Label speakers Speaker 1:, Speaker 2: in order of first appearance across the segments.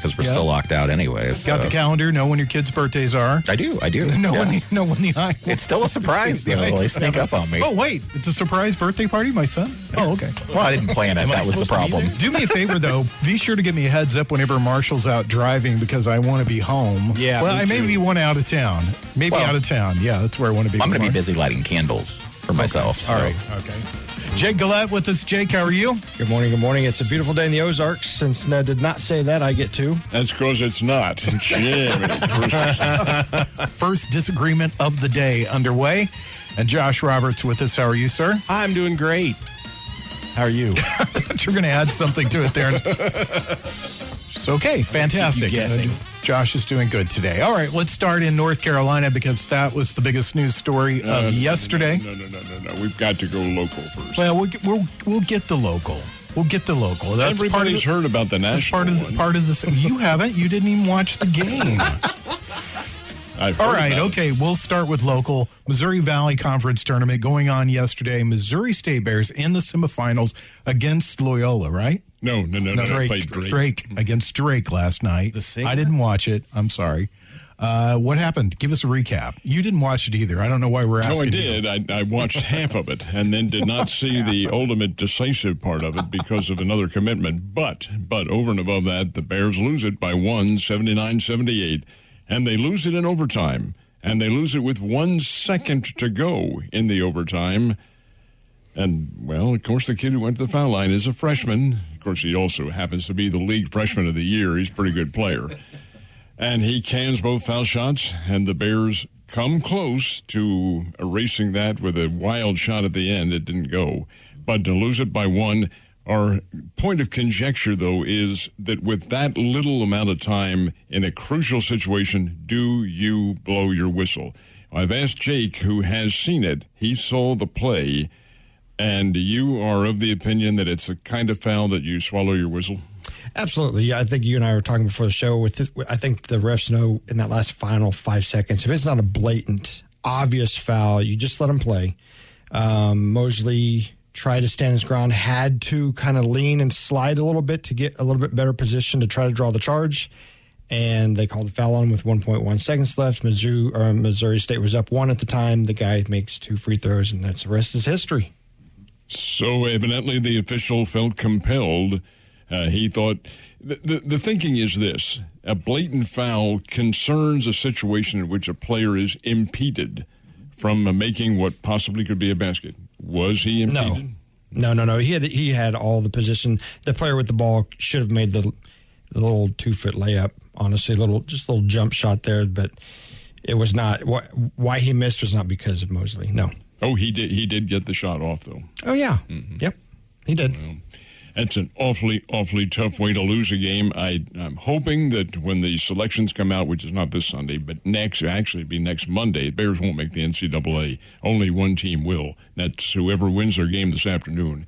Speaker 1: because we're
Speaker 2: Yeah.
Speaker 1: still locked out anyway.
Speaker 2: Got
Speaker 1: so-
Speaker 2: the calendar. Know when your kids' birthdays are.
Speaker 1: I do. I do.
Speaker 2: Know
Speaker 1: Yeah.
Speaker 2: when the know when the I.
Speaker 1: It's still a surprise. Know, they sneak up on me.
Speaker 2: Oh wait, it's a surprise birthday party, my son. Oh okay.
Speaker 1: Well, I didn't plan it. That was the
Speaker 3: supposed to be
Speaker 1: problem.
Speaker 2: Do me a favor though. Be sure to give me a heads up whenever Marshall's out driving because I want to be home.
Speaker 3: Yeah,
Speaker 2: Well, I may
Speaker 3: too.
Speaker 2: be one out of town. Maybe
Speaker 1: Well-
Speaker 2: out of town. Yeah, that's where I want to be.
Speaker 1: I'm going to be busy lighting candles for myself. So.
Speaker 2: All right. Okay. Jake Gillette with us. Jake, how are you?
Speaker 4: Good morning, good morning. It's a beautiful day in the Ozarks. Since Ned did not say that, I get to.
Speaker 5: That's because it's not. Jiminy Christmas.
Speaker 2: First disagreement of the day underway. And Josh Roberts with us. How are you, sir?
Speaker 3: I'm doing great. How are you?
Speaker 2: You're going to add something to it there. Okay. Fantastic. Uh, Josh is doing good today. All right, let's start in North Carolina because that was the biggest news story of yesterday.
Speaker 5: No, no, no, no, no. We've got to go local first.
Speaker 2: Well, we'll, get- we'll we'll get the local. We'll get the local. That's
Speaker 5: Everybody's
Speaker 2: part of the,
Speaker 5: heard about the national
Speaker 2: part of the, part of this. You haven't. You didn't even watch the game.
Speaker 5: I've
Speaker 2: All
Speaker 5: heard it.
Speaker 2: okay. We'll start with local Missouri Valley Conference tournament going on yesterday. Missouri State Bears in the semifinals against Loyola, right?
Speaker 5: No, no, no, no.
Speaker 2: Drake,
Speaker 5: Played Drake.
Speaker 2: Drake against Drake last night.
Speaker 3: The singer?
Speaker 2: I didn't watch it. I'm sorry. Uh, what happened? Give us a recap. You didn't watch it either. I don't know why we're asking.
Speaker 5: No,
Speaker 2: asking.
Speaker 5: I
Speaker 2: you.
Speaker 5: did. I, I watched half of it and then did not see the ultimate decisive part of it because of another commitment. But, but over and above that, the Bears lose it by one, 79-78, and they lose it in overtime. And they lose it with one second to go in the overtime. And, well, of course, the kid who went to the foul line is a freshman. Of course, he also happens to be the league freshman of the year. He's a pretty good player. And he cans both foul shots, and the Bears come close to erasing that with a wild shot at the end. It didn't go. But to lose it by one, our point of conjecture, though, is that with that little amount of time in a crucial situation, do you blow your whistle? I've asked Jake, who has seen it. He saw the play, and you are of the opinion that it's the kind of foul that you swallow your whistle?
Speaker 4: Absolutely. I think you and I were talking before the show. With this, I think the refs know in that last final five seconds, if it's not a blatant, obvious foul, you just let them play. Um, Mosley tried to stand his ground, had to kind of lean and slide a little bit to get a little bit better position to try to draw the charge. And they called the foul on with 1.1 seconds left. Mizzou, or Missouri State was up one at the time. The guy makes two free throws, and that's the rest is history.
Speaker 5: So evidently, the official felt compelled. Uh, he thought the, the the thinking is this: a blatant foul concerns a situation in which a player is impeded from making what possibly could be a basket. Was he impeded?
Speaker 4: no, no, no. no. He had he had all the position. The player with the ball should have made the the little two foot layup. Honestly, little just a little jump shot there, but it was not. Why, why he missed was not because of Mosley. No.
Speaker 5: Oh, he did. He did get the shot off though.
Speaker 4: Oh yeah. Mm-hmm. Yep. He did.
Speaker 5: That's an awfully, awfully tough way to lose a game. I, I'm hoping that when the selections come out, which is not this Sunday, but next, actually be next Monday, the Bears won't make the NCAA. Only one team will. That's whoever wins their game this afternoon.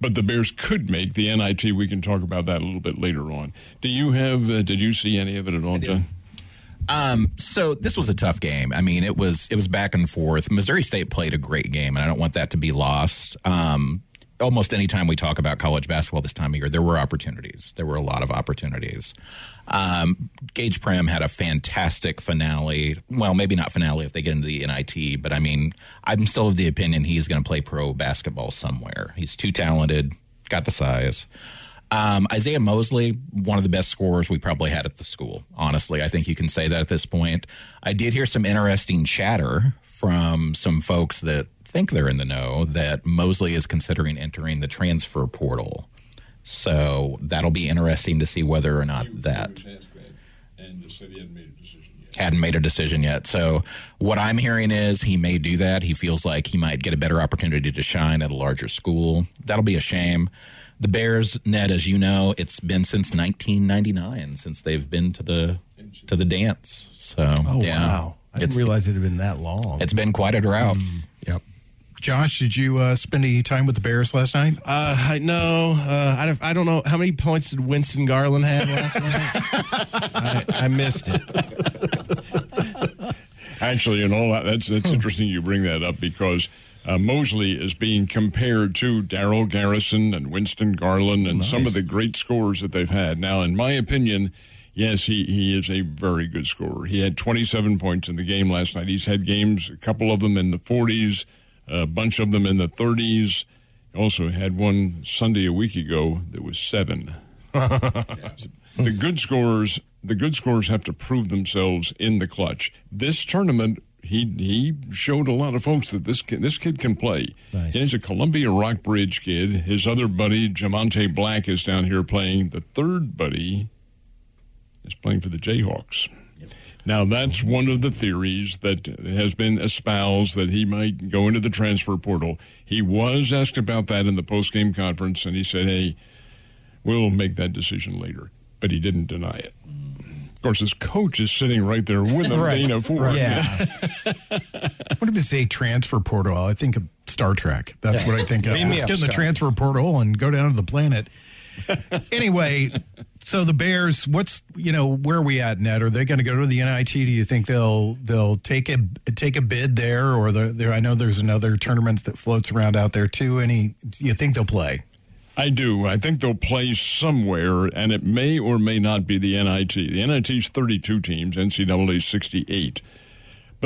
Speaker 5: But the Bears could make the NIT. We can talk about that a little bit later on. Do you have? Uh, did you see any of it at all, John?
Speaker 1: Um, so this was a tough game. I mean, it was it was back and forth. Missouri State played a great game, and I don't want that to be lost. Um, almost any time we talk about college basketball this time of year, there were opportunities. There were a lot of opportunities. Um, Gaige Prim had a fantastic finale. Well, maybe not finale if they get into the NIT, but I mean, I'm still of the opinion he's going to play pro basketball somewhere. He's too talented, got the size. Um, Isaiah Mosley, one of the best scorers we probably had at the school. Honestly, I think you can say that at this point. I did hear some interesting chatter from some folks that think they're in the know that Mosley is considering entering the transfer portal. So that'll be interesting to see whether or not that
Speaker 5: And the city hadn't made a decision yet.
Speaker 1: hadn't made a decision yet. So what I'm hearing is he may do that. He feels like he might get a better opportunity to shine at a larger school. That'll be a shame. The Bears, Ned, as you know, it's been since 1999 since they've been to the to the dance. So
Speaker 3: Oh
Speaker 1: yeah,
Speaker 3: wow! I didn't realize it had been that long.
Speaker 1: it's been quite a drought.
Speaker 4: Mm, yep.
Speaker 2: Josh, did you uh, spend any time with the Bears last night?
Speaker 3: Uh, I know. Uh, I, don't, I don't know how many points did Winston Garland have last night. I, I missed it.
Speaker 5: Actually, you know that's that's interesting you bring that up because uh, Mosley is being compared to Daryl Garrison and Winston Garland and some of the great scores that they've had. Now, in my opinion, Yes, he, he is a very good scorer. He had 27 points in the game last night. He's had games, a couple of them in the 40s, a bunch of them in the 30s. Also had one Sunday a week ago that was seven. The good scorers, the good scorers have to prove themselves in the clutch. This tournament, he he showed a lot of folks that this kid, this kid can play.
Speaker 3: Nice.
Speaker 5: He's a Columbia Rockbridge kid. His other buddy, Jamonte Black, is down here playing. The third buddy is playing for the Jayhawks. Now, that's one of the theories that has been espoused that he might go into the transfer portal. He was asked about that in the post-game conference, and he said, hey, we'll make that decision later. But he didn't deny it. Of course, his coach is sitting right there with him, Dana Ford.
Speaker 2: Yeah. what did it say? Transfer portal. I think of Star Trek. That's
Speaker 4: Yeah.
Speaker 2: what I think of.
Speaker 4: Beam
Speaker 2: Let's get in the transfer portal and go down to the planet. anyway, so the Bears, what's you know where are we at, Ned? Are they going to go to the NIT? Do you think they'll they'll take a take a bid there, or the, there? I know there's another tournament that floats around out there too. Any? You think they'll play?
Speaker 5: I do. I think they'll play somewhere, and it may or may not be the NIT. The NIT's 32 teams, NCAA's 68.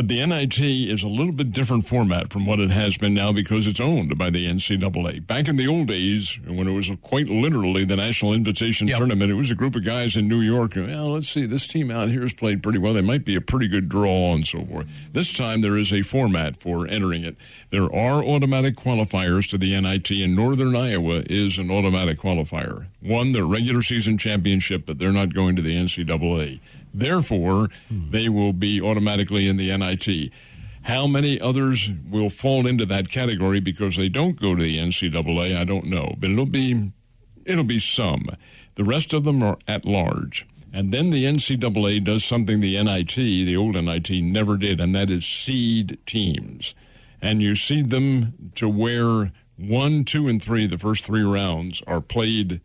Speaker 5: But the NIT is a little bit different format from what it has been now because it's owned by the NCAA. Back in the old days, when it was quite literally the National Invitation
Speaker 2: Yep.
Speaker 5: Tournament, it was a group of guys in New York. Well, let's see, this team out here has played pretty well. They might be a pretty good draw and so forth. This time there is a format for entering it. There are automatic qualifiers to the NIT, and Northern Iowa is an automatic qualifier. Won the regular season championship, but they're not going to the NCAA. Therefore, they will be automatically in the NIT. How many others will fall into that category because they don't go to the NCAA? I don't know, but it'll be it'll be some. The rest of them are at large. And then the NCAA does something the NIT, the old NIT, never did, and that is seed teams. And you seed them to where one, two, and three, the first three rounds, are played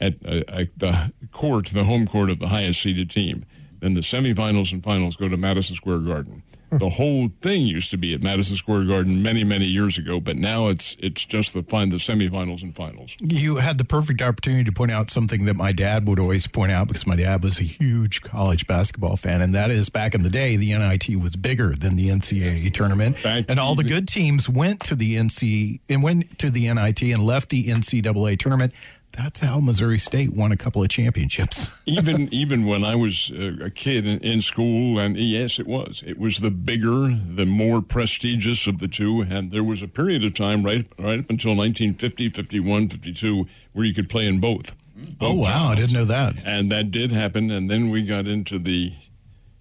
Speaker 5: at, uh, at the court, the home court of the highest seeded team. Then the semifinals and finals go to Madison Square Garden. The whole thing used to be at Madison Square Garden many, many years ago, but now it's it's just the fin- the semifinals and finals.
Speaker 2: You had the perfect opportunity to point out something that my dad would always point out because my dad was a huge college basketball fan, and that is back in the day, the NIT was bigger than the NCAA tournament, and all the good teams went to the NC and went to the NIT and left the NCAA tournament. That's how Missouri State won a couple of championships.
Speaker 5: even even when I was a kid in, in school, and yes, it was. It was the bigger, the more prestigious of the two, and there was a period of time right right up until 1950, 51, 52, where you could play in both.
Speaker 2: Oh
Speaker 5: Both
Speaker 2: wow, I didn't know that.
Speaker 5: And that did happen, and then we got into the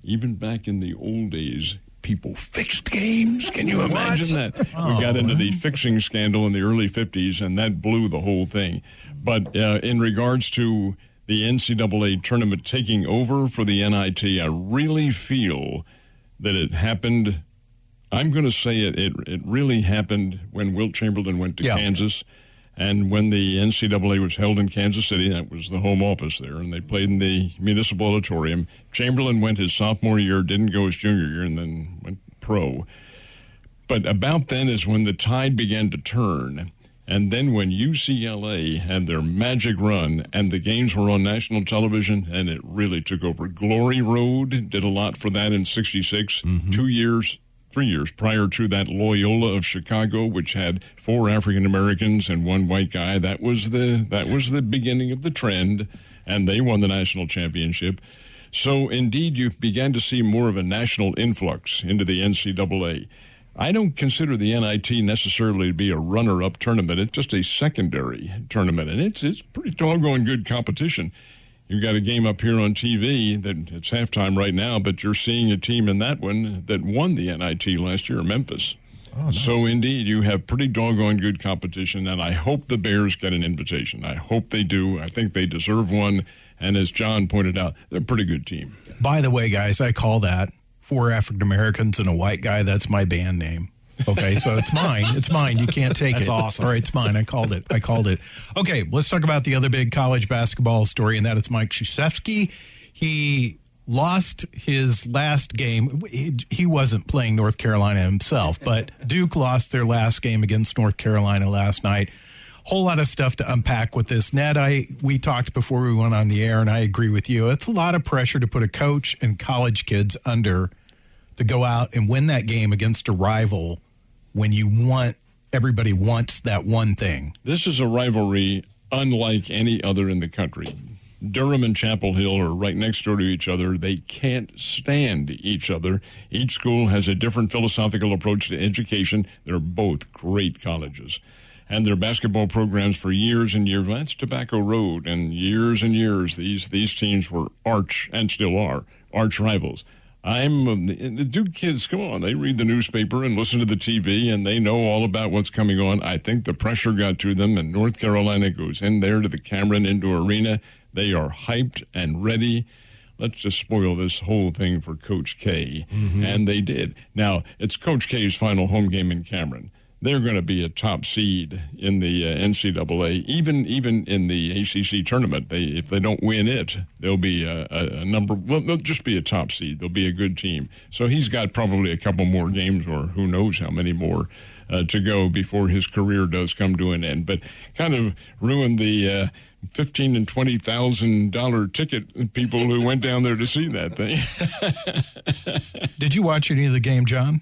Speaker 5: even back in the old days. People fixed games. Can you imagine that? we got oh, into the fixing scandal in the early 50s, and that blew the whole thing. But uh, in regards to the NCAA tournament taking over for the NIT, I really feel that it happened. I'm going to say it, it. It really happened when Wilt Chamberlain went to
Speaker 2: Yeah.
Speaker 5: Kansas, and when the NCAA was held in Kansas City. That was the home office there, and they played in the municipal auditorium. Chamberlain went his sophomore year, didn't go his junior year, and then went pro. But about then is when the tide began to turn. And then when UCLA had their magic run and the games were on national television and it really took over. Glory Road did a lot for that in 66. Mm-hmm. Two years, three years prior to that, Loyola of Chicago, which had four African Americans and one white guy. That was the that was the beginning of the trend, and they won the national championship. So indeed, you began to see more of a national influx into the NCAA. I don't consider the NIT necessarily to be a runner-up tournament. It's just a secondary tournament, and it's it's pretty doggone good competition. You've got a game up here on TV that it's halftime right now, but you're seeing a team in that one that won the NIT last year, Memphis. Oh, so indeed, you have pretty doggone good competition, and I hope the Bears get an invitation. I hope they do. I think they deserve one. And as John pointed out, they're a pretty good team.
Speaker 2: By the way, guys, I call that four African Americans and a white guy. That's my band name. Okay, so it's mine. It's mine. You can't take
Speaker 3: That's
Speaker 2: it.
Speaker 3: awesome.
Speaker 2: All right, it's mine. I called it. I called it. Okay, let's talk about the other big college basketball story, and that is Mike Krzyzewski. He lost his last game. He, he wasn't playing North Carolina himself, but Duke lost their last game against North Carolina last night. whole lot of stuff to unpack with this. Ned, I we talked before we went on the air, and I agree with you. It's a lot of pressure to put a coach and college kids under to go out and win that game against a rival when you want everybody wants that one thing.
Speaker 5: This is a rivalry unlike any other in the country. Durham and Chapel Hill are right next door to each other. They can't stand each other. Each school has a different philosophical approach to education. They're both great colleges. And their basketball programs for years and years. That's Tobacco Road, and years and years. These these teams were arch and still are arch rivals. I'm um, the the Duke kids. Come on, they read the newspaper and listen to the TV, and they know all about what's coming on. I think the pressure got to them, and North Carolina goes in there to the Cameron Indoor Arena. They are hyped and ready. Let's just spoil this whole thing for Coach K, and they did. Now it's Coach K's final home game in Cameron. They're going to be a top seed in the uh, NCAA, even even in the ACC tournament. They if they don't win it, they'll be a, a, a number. Well, they'll just be a top seed. They'll be a good team. So he's got probably a couple more games, or who knows how many more. Uh, to go before his career does come to an end, but kind of ruined the uh, fifteen and twenty thousand dollar ticket people who went down there to see that thing.
Speaker 2: Did you watch any of the game, John?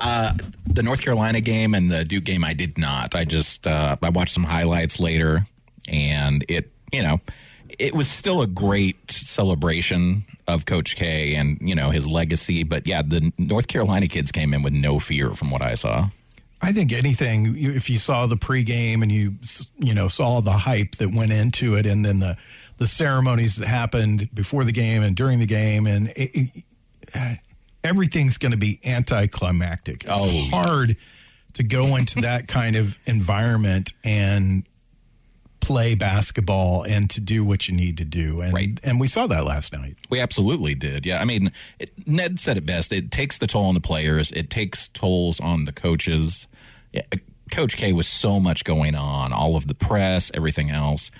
Speaker 1: The North Carolina game and the Duke game, I did not. I just uh, I watched some highlights later, and it you know it was still a great celebration of Coach K and you know his legacy. But yeah, the North Carolina kids came in with no fear from what I saw.
Speaker 2: I think anything if you saw the pregame and you you know saw the hype that went into it, and then the the ceremonies that happened before the game and during the game, and it, it, uh, everything's going to be anticlimactic. It's
Speaker 1: Oh, yeah.
Speaker 2: hard to go into that kind of environment and play basketball and to do what you need to do, and
Speaker 1: Right.
Speaker 2: and we saw that last night.
Speaker 1: We absolutely did. Yeah, I mean, it, Ned said it best. It takes the toll on the players. It takes tolls on the coaches. Yeah, Coach K was so much going on, all of the press, everything else.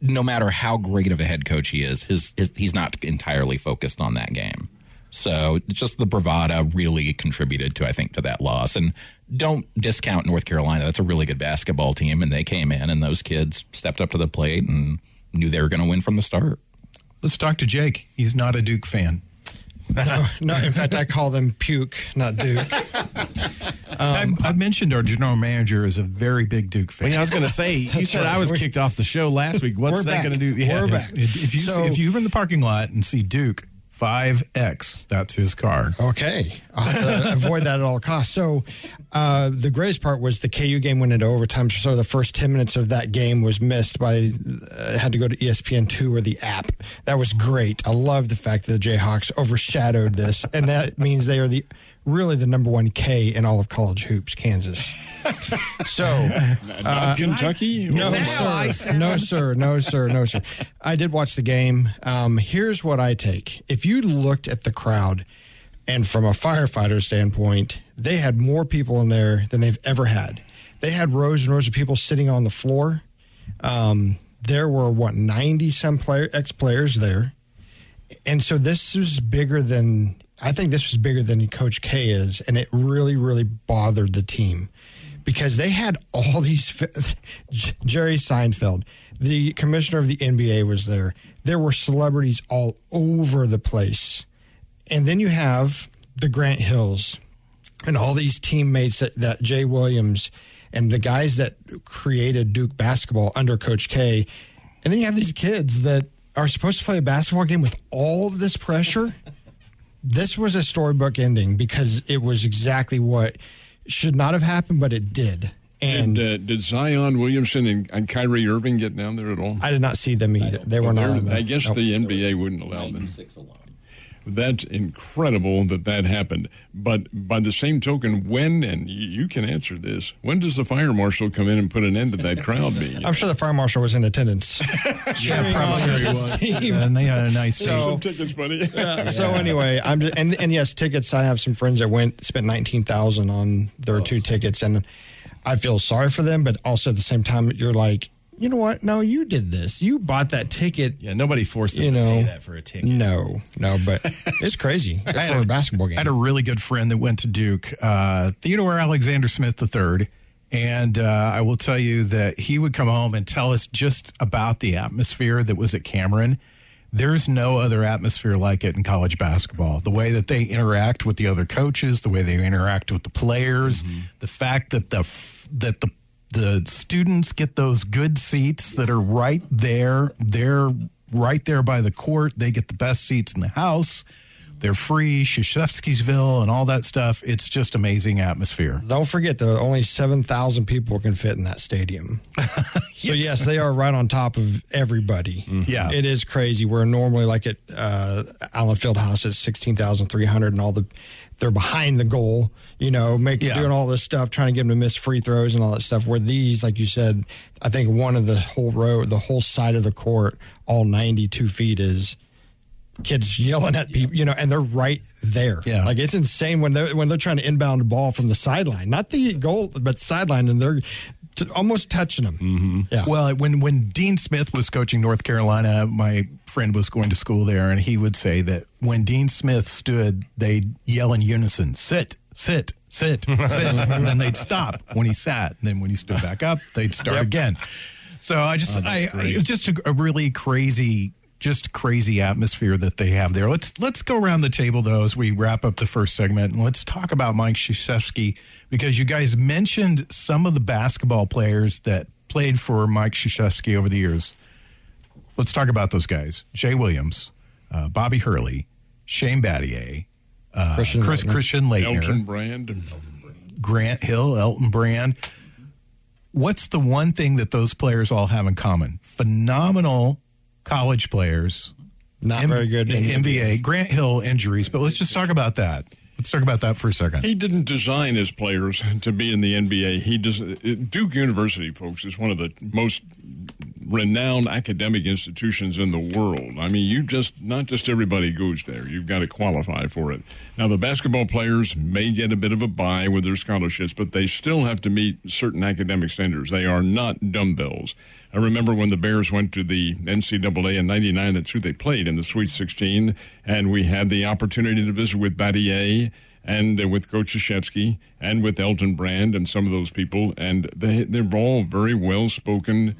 Speaker 1: No matter how great of a head coach he is, his, his he's not entirely focused on that game. So just the bravado really contributed to, I think, to that loss. And don't discount North Carolina. That's a really good basketball team, and they came in, and those kids stepped up to the plate and knew they were going to win from the start.
Speaker 2: Let's talk to Jake. He's not a Duke fan.
Speaker 4: No, no, in fact, I call them puke, not Duke.
Speaker 2: I, um, I mentioned our general manager is a very big Duke fan.
Speaker 3: I, I was going to say, you said
Speaker 4: right.
Speaker 3: I was
Speaker 4: We're-
Speaker 3: kicked off the show last week. What's that going to do?
Speaker 4: We're back.
Speaker 2: If you
Speaker 4: So-
Speaker 2: see, if you're in the parking lot and see Duke five X, that's his car.
Speaker 4: Okay, I'll have to avoid that at all costs. So, uh, the greatest part was the KU game went into overtime. So the first ten minutes of that game was missed by uh, had to go to ESPN two or the app. That was great. I love the fact that the Jayhawks overshadowed this, and that means they are the really the number one K in all of college hoops, Kansas. So.
Speaker 5: Not Kentucky.
Speaker 4: No, sir. No, sir. No, sir. No, sir. I did watch the game. Um, here's what I take. If you looked at the crowd, and from a firefighter standpoint, they had more people in there than they've ever had. They had rows and rows of people sitting on the floor. Um, there were what ninety some player ex players there, and so this was bigger than I think this was bigger than Coach K is, and it really, really bothered the team because they had all these. Jerry Seinfeld, the commissioner of the NBA, was there. There were celebrities all over the place, and then you have the Grant Hills and all these teammates that, that Jay Williams and the guys that created Duke basketball under Coach K. And then you have these kids that are supposed to play a basketball game with all of this pressure. this was a storybook ending because it was exactly what should not have happened, but it did. And
Speaker 5: Did, uh, did Zion Williamson and, and Kyrie Irving get down there at all?
Speaker 4: I did not see them either. They were not.
Speaker 5: They're-
Speaker 4: on the-
Speaker 5: I guess
Speaker 4: nope.
Speaker 5: the NBA wouldn't allow them. That's incredible that that happened. But by the same token, when, and you, you can answer this, when does the fire marshal come in and put an end to that crowd being?
Speaker 4: I'm sure the fire marshal was in attendance. cheering on his team.
Speaker 2: And they had a nice
Speaker 5: Take
Speaker 2: seat.
Speaker 5: some tickets, buddy.
Speaker 4: So anyway, I'm just, and and yes, tickets. I have some friends that went spent nineteen thousand on their oh. two tickets, and I feel sorry for them, but also at the same time, you're like, you know what? No, you did this. You bought that ticket.
Speaker 3: Yeah, nobody forced them
Speaker 4: You
Speaker 3: to
Speaker 4: know,
Speaker 3: pay that for a ticket.
Speaker 4: No, no, but it's crazy for a
Speaker 2: a-
Speaker 4: basketball game.
Speaker 2: I had a really good friend that went to Duke, uh, Theodore Alexander Smith III, And uh, I will tell you that he would come home and tell us just about the atmosphere that was at Cameron. There's no other atmosphere like it in college basketball. The way that they interact with the other coaches, the way they interact with the players, the fact that the f- that the the students get those good seats that are right there. They're right there by the court. They get the best seats in the house. They're free, Krzyzewskiville and all that stuff. It's just amazing atmosphere.
Speaker 4: Don't forget, though, only 7,000 people can fit in that stadium. so, yes, they are right on top of everybody.
Speaker 2: Yeah.
Speaker 4: It is crazy. We're normally like at uh, Allen Fieldhouse at 16,300 and all the, they're behind the goal, you know, making,
Speaker 2: Yeah.
Speaker 4: doing all this stuff, trying to get them to miss free throws and all that stuff. Where these, like you said, I think one of the whole row, the whole side of the court, all 92 feet is kids yelling at people, you know, and they're right there.
Speaker 2: Yeah.
Speaker 4: Like it's insane when they're when they're trying to inbound the ball from the sideline, not the goal, but sideline, and they're t- almost touching them. Mm-hmm. Yeah.
Speaker 2: Well, when when Dean Smith was coaching North Carolina, my friend was going to school there, and he would say that when Dean Smith stood, they'd yell in unison, "Sit, sit, sit, sit," and then they'd stop when he sat. And then when he stood back up, they'd start again. So I just, I, I, just a, a really crazy, just crazy atmosphere that they have there. Let's let's go around the table though as we wrap up the first segment, and let's talk about Mike Krzyzewski because you guys mentioned some of the basketball players that played for Mike Krzyzewski over the years. Let's talk about those guys: Jay Williams, uh, Bobby Hurley, Shane Battier, uh,
Speaker 4: Christian
Speaker 2: Chris
Speaker 4: Laettner.
Speaker 2: Christian Laettner,
Speaker 5: Elton Brand.
Speaker 2: Grant Hill, Elton Brand. What's the one thing that those players all have in common? Phenomenal college players.
Speaker 4: Not
Speaker 2: M-
Speaker 4: very good in the
Speaker 2: NBA. Grant Hill injuries, but let's just talk about that. Let's talk about that for a second.
Speaker 5: He didn't design his players to be in the NBA. He does. Duke University, folks, is one of the most renowned academic institutions in the world. I mean, you just not just everybody goes there. You've got to qualify for it. Now, the basketball players may get a bit of a buy with their scholarships, but they still have to meet certain academic standards. They are not dumbbells. I remember when the Bears went to the NCAA in '99. That's who they played in the Sweet 16, and we had the opportunity to visit with Battier and uh, with Coach Krzyzewski and with Elton Brand and some of those people, and they they're all very well spoken.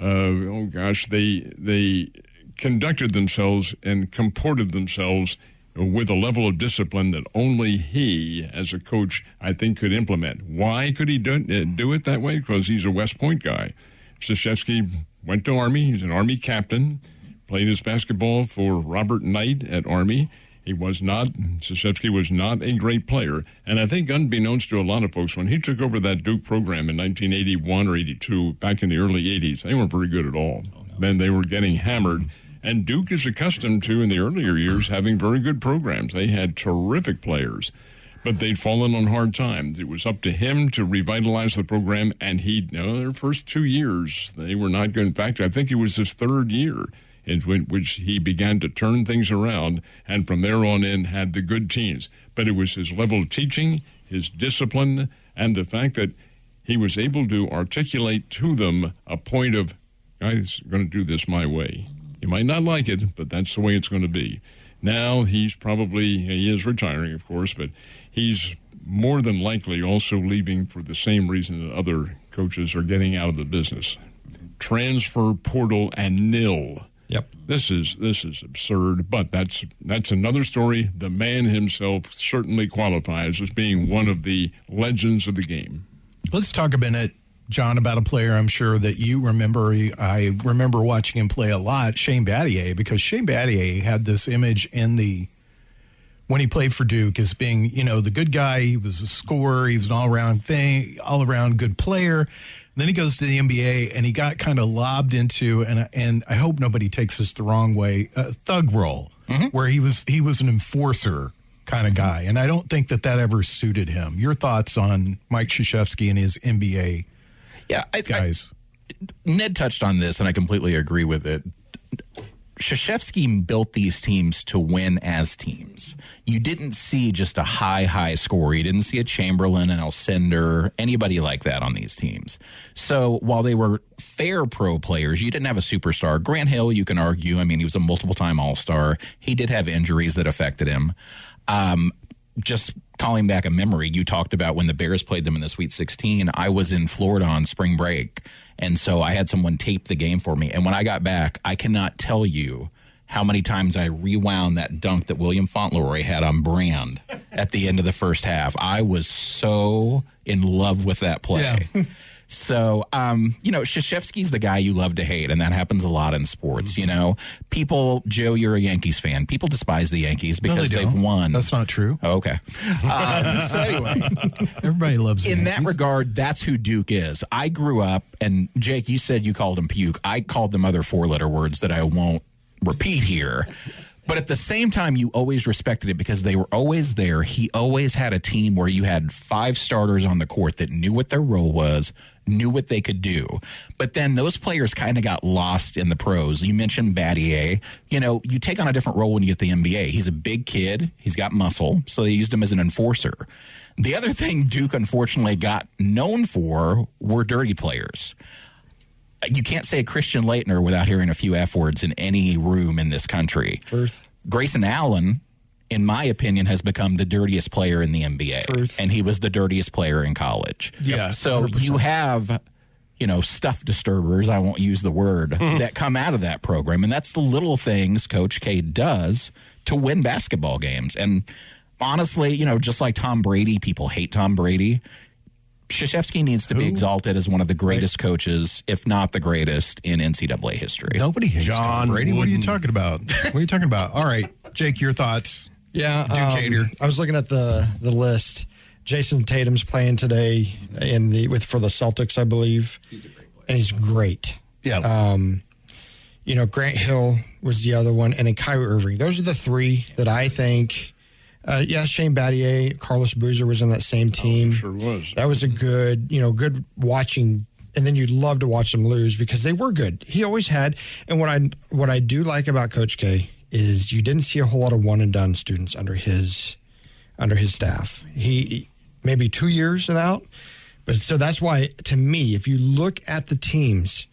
Speaker 5: Uh, oh gosh, they they conducted themselves and comported themselves with a level of discipline that only he, as a coach, I think could implement. Why could he do, uh, do it that way? Because he's a West Point guy. Krzyzewski went to Army. He's an Army captain. Played his basketball for Robert Knight at Army. He was not, Krzyzewski was not a great player. And I think, unbeknownst to a lot of folks, when he took over that Duke program in 1981 or 82, back in the early 80s, they weren't very good at all. Oh, Man, they were getting hammered. And Duke is accustomed to, in the earlier years, having very good programs. They had terrific players, but they'd fallen on hard times. It was up to him to revitalize the program, and he, you know, their first two years, they were not good. In fact, I think it was his third year in which he began to turn things around, and from there on in had the good teams. But it was his level of teaching, his discipline, and the fact that he was able to articulate to them a point of, I'm going to do this my way. You might not like it, but that's the way it's going to be. Now he's probably, he is retiring, of course, but he's more than likely also leaving for the same reason that other coaches are getting out of the business transfer portal and nil.
Speaker 4: Yep.
Speaker 5: This is this is absurd, but that's that's another story. The man himself certainly qualifies as being one of the legends of the game.
Speaker 2: Let's talk a minute, John, about a player I'm sure that you remember. I remember watching him play a lot, Shane Battier, because Shane Battier had this image in the when he played for Duke as being, you know, the good guy. He was a scorer. He was an all around thing, all around good player. then he goes to the NBA and he got kind of lobbed into, and and I hope nobody takes this the wrong way, a thug role, mm-hmm. where he was he was an enforcer kind of guy, and I don't think that that ever suited him. Your thoughts on Mike Krzyzewski and his NBA
Speaker 1: Yeah, I, I,
Speaker 2: guys?
Speaker 1: Ned touched on this, and I completely agree with it. Krzyzewski built these teams to win as teams. You didn't see just a high, high score. You didn't see a Chamberlain, an Alcindor, anybody like that on these teams. So while they were fair pro players, you didn't have a superstar. Grant Hill, you can argue. I mean, he was a multiple time All Star. He did have injuries that affected him. Um, just calling back a memory, you talked about when the Bears played them in the Sweet 16. I was in Florida on spring break. And so I had someone tape the game for me. And when I got back, I cannot tell you how many times I rewound that dunk that William Fauntleroy had on Brand at the end of the first half. I was so in love with that play. So, um, you know, Krzyzewski's the guy you love to hate, and that happens a lot in sports. You know, people, Joe, you're a Yankees fan. People despise the Yankees
Speaker 2: No,
Speaker 1: because
Speaker 2: they
Speaker 1: they have won.
Speaker 2: That's not true.
Speaker 1: Oh, okay. Um, so anyway,
Speaker 2: Everybody loves the
Speaker 1: in that regard, that's who Duke is. I grew up, and Jake, you said you called him puke. I called them other four letter words that I won't repeat here. But at the same time, you always respected it because they were always there. He always had a team where you had five starters on the court that knew what their role was, knew what they could do. But then those players kind of got lost in the pros. You mentioned Battier. You know, you take on a different role when you get the NBA. He's a big kid, he's got muscle, so they used him as an enforcer. The other thing Duke unfortunately got known for were dirty players you can't say a Christian Laettner without hearing a few F words in any room in this country.
Speaker 4: Truth.
Speaker 1: Grayson Allen, in my opinion, has become the dirtiest player in the NBA.
Speaker 4: Truth.
Speaker 1: And he was the dirtiest player in college.
Speaker 2: Yeah,
Speaker 1: So you have, you know, stuff disturbers, I won't use the word, that come out of that program. And that's the little things Coach K does to win basketball games. And honestly, you know, just like Tom Brady, people hate Tom Brady. Krzyzewski needs to be exalted as one of the greatest coaches, if not the greatest, in NCAA history.
Speaker 2: Nobody hates
Speaker 3: John
Speaker 2: Tom Brady. What are you
Speaker 3: Wooden.
Speaker 2: talking about? What are you talking about? All right, Jake, your thoughts.
Speaker 4: Yeah,
Speaker 2: Ducator.
Speaker 4: um, I was looking at the the list. Jayson Tatum's playing today in the with for the Celtics, I believe, and he's great.
Speaker 2: Yeah.
Speaker 4: Um, you know, Grant Hill was the other one, and then Kyrie Irving. Those are the three that I think. Uh, yeah, Shane Battier, Carlos Boozer was on that same team.
Speaker 5: Sure was.
Speaker 4: That was a good, you know, good watching. And then you'd love to watch them lose because they were good. He always had. And what I what I do like about Coach K is you didn't see a whole lot of one and done students under his under his staff. He maybe two years and out. But so that's why to me, if you look at the teams,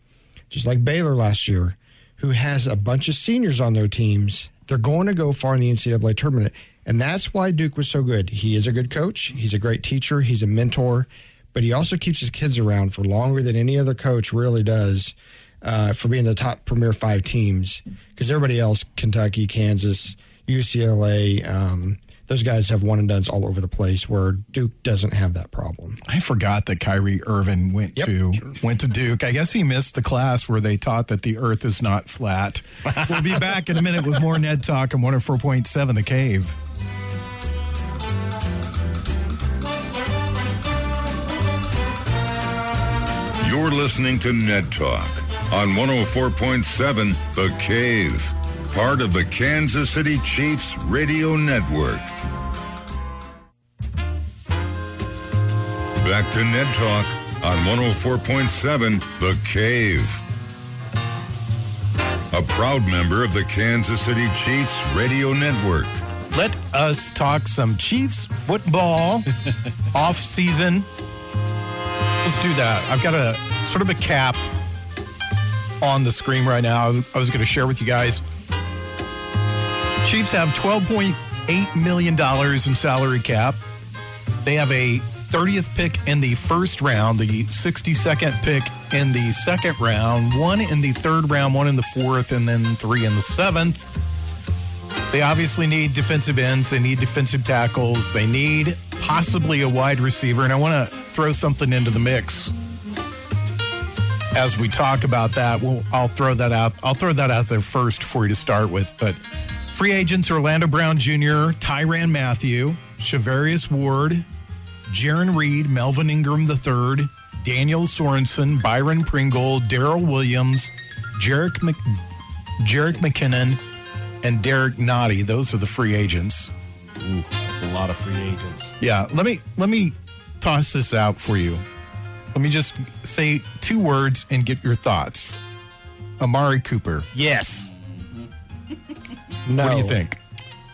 Speaker 4: just like Baylor last year, who has a bunch of seniors on their teams, they're going to go far in the NCAA tournament. And that's why Duke was so good. He is a good coach. He's a great teacher. He's a mentor, but he also keeps his kids around for longer than any other coach really does uh, for being the top premier five teams. Because everybody else, Kentucky, Kansas, UCLA, um, those guys have one and dones all over the place where Duke doesn't have that problem.
Speaker 2: I forgot that Kyrie Irving went
Speaker 4: Yep.
Speaker 2: to went to Duke. I guess he missed the class where they taught that the Earth is not flat. we'll be back in a minute with more Ned Talk on 104.7 The Cave.
Speaker 6: You're listening to Ned Talk on 104.7 The Cave, part of the Kansas City Chiefs Radio Network. Back to Ned Talk on 104.7 The Cave. A proud member of the Kansas City Chiefs Radio Network.
Speaker 2: Let us talk some Chiefs football off season. Let's do that. I've got a sort of a cap on the screen right now. I was going to share with you guys. Chiefs have $12.8 million in salary cap. They have a 30th pick in the first round, the 62nd pick in the second round, one in the third round, one in the fourth, and then three in the seventh. They obviously need defensive ends. They need defensive tackles. They need possibly a wide receiver. And I want to throw something into the mix as we talk about that. Well, I'll throw that out. I'll throw that out there first for you to start with. But free agents Orlando Brown Jr., Tyrann Mathieu, Charvarius Ward, Jarran Reed, Melvin Ingram III, Daniel Sorensen, Byron Pringle, Darrel Williams, Jerick, Mc, Jerick McKinnon, and Derrick Nnadi. Those are the free agents.
Speaker 3: Ooh, that's a lot of free agents.
Speaker 2: Yeah, let me let me toss this out for you. Let me just say two words and get your thoughts. Amari Cooper.
Speaker 3: Yes.
Speaker 4: No.
Speaker 2: What do you think?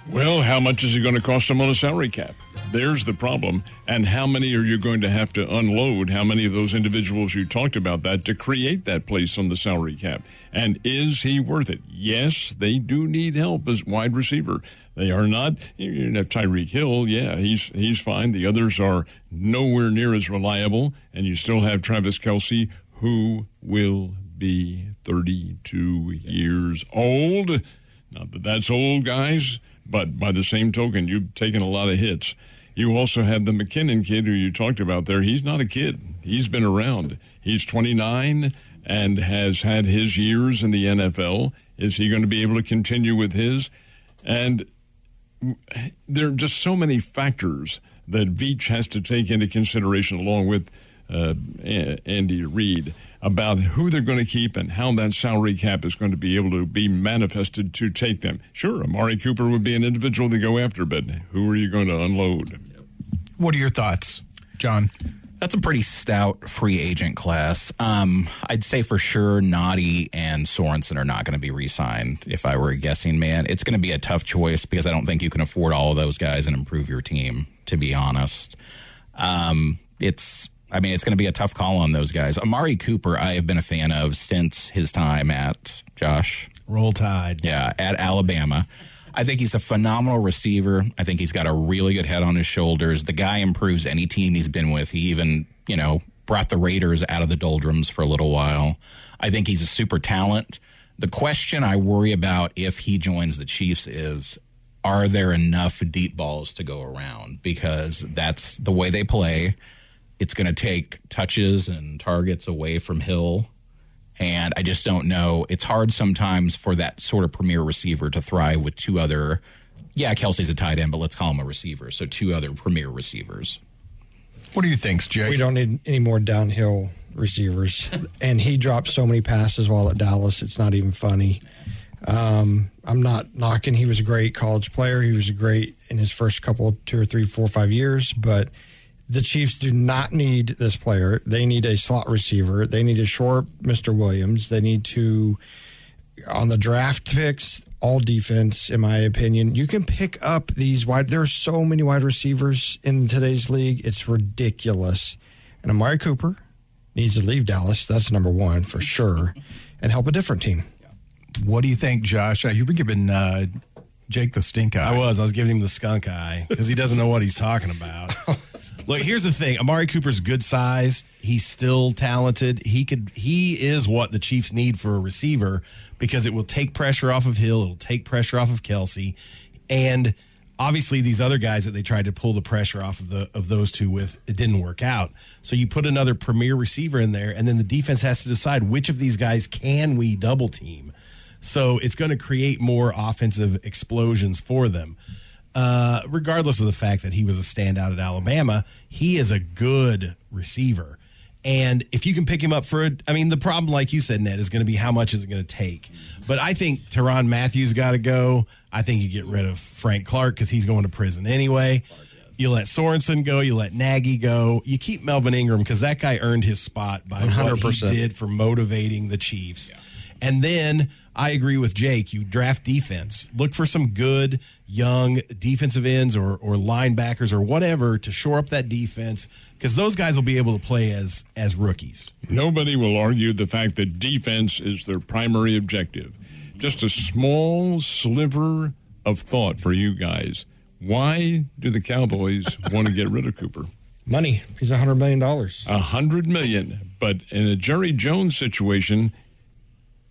Speaker 5: Well, how much is it going to cost them on a salary cap? There's the problem. And how many are you going to have to unload? How many of those individuals you talked about that to create that place on the salary cap? And is he worth it? Yes, they do need help as wide receiver. They are not. You have Tyreek Hill, yeah, he's he's fine. The others are nowhere near as reliable, and you still have Travis Kelce, who will be 32 years old. Not that that's old, guys, but by the same token, you've taken a lot of hits. You also have the McKinnon kid who you talked about there. He's not a kid. He's been around. He's 29 and has had his years in the NFL. Is he going to be able to continue with his? And there are just so many factors that Veach has to take into consideration along with uh, Andy Reid about who they're going to keep and how that salary cap is going to be able to be manifested to take them. Sure, Amari Cooper would be an individual to go after, but who are you going to unload?
Speaker 2: What are your thoughts, John?
Speaker 1: That's a pretty stout free agent class. Um, I'd say for sure Nnadi and Sorensen are not going to be re signed if I were a guessing man. It's going to be a tough choice because I don't think you can afford all of those guys and improve your team, to be honest. Um, it's I mean, it's going to be a tough call on those guys. Amari Cooper, I have been a fan of since his time at Josh.
Speaker 3: Roll Tide.
Speaker 1: Yeah, at Alabama. I think he's a phenomenal receiver. I think he's got a really good head on his shoulders. The guy improves any team he's been with. He even, you know, brought the Raiders out of the doldrums for a little while. I think he's a super talent. The question I worry about if he joins the Chiefs is are there enough deep balls to go around? Because that's the way they play. It's going to take touches and targets away from Hill and I just don't know. It's hard sometimes for that sort of premier receiver to thrive with two other. Yeah, Kelce's a tight end, but let's call him a receiver. So two other premier receivers.
Speaker 2: What do you think, Jay?
Speaker 4: We don't need any more downhill receivers. and he dropped so many passes while at Dallas, it's not even funny. Um, I'm not knocking. He was a great college player. He was great in his first couple, two or three, four, five years, but the Chiefs do not need this player. They need a slot receiver. They need to shore Mr. Williams. They need to, on the draft picks, all defense, in my opinion. You can pick up these wide. There are so many wide receivers in today's league. It's ridiculous. And Amari Cooper needs to leave Dallas. That's number one for sure, and help a different team.
Speaker 2: What do you think, Josh? Uh, you were giving uh, Jake the stink eye.
Speaker 3: I was. I was giving him the skunk eye because he doesn't know what he's talking about. Look, here's the thing: Amari Cooper's good sized. He's still talented. He could. He is what the Chiefs need for a receiver because it will take pressure off of Hill. It'll take pressure off of Kelce, and obviously these other guys that they tried to pull the pressure off of the of those two with it didn't work out. So you put another premier receiver in there, and then the defense has to decide which of these guys can we double team. So it's going to create more offensive explosions for them uh, regardless of the fact that he was a standout at Alabama, he is a good receiver. And if you can pick him up for a, I mean, the problem, like you said, Ned, is going to be how much is it going to take. But I think Tyrann Mathieu's got to go. I think you get rid of Frank Clark because he's going to prison anyway. You let Sorensen go. You let Nagy go. You keep Melvin Ingram because that guy earned his spot by 100%. what he did for motivating the Chiefs. Yeah. And then I agree with Jake. You draft defense. Look for some good young defensive ends or, or linebackers or whatever to shore up that defense because those guys will be able to play as as rookies.
Speaker 5: Nobody will argue the fact that defense is their primary objective. Just a small sliver of thought for you guys. Why do the Cowboys want to get rid of Cooper?
Speaker 4: Money. He's a hundred million dollars.
Speaker 5: A hundred million. But in a Jerry Jones situation,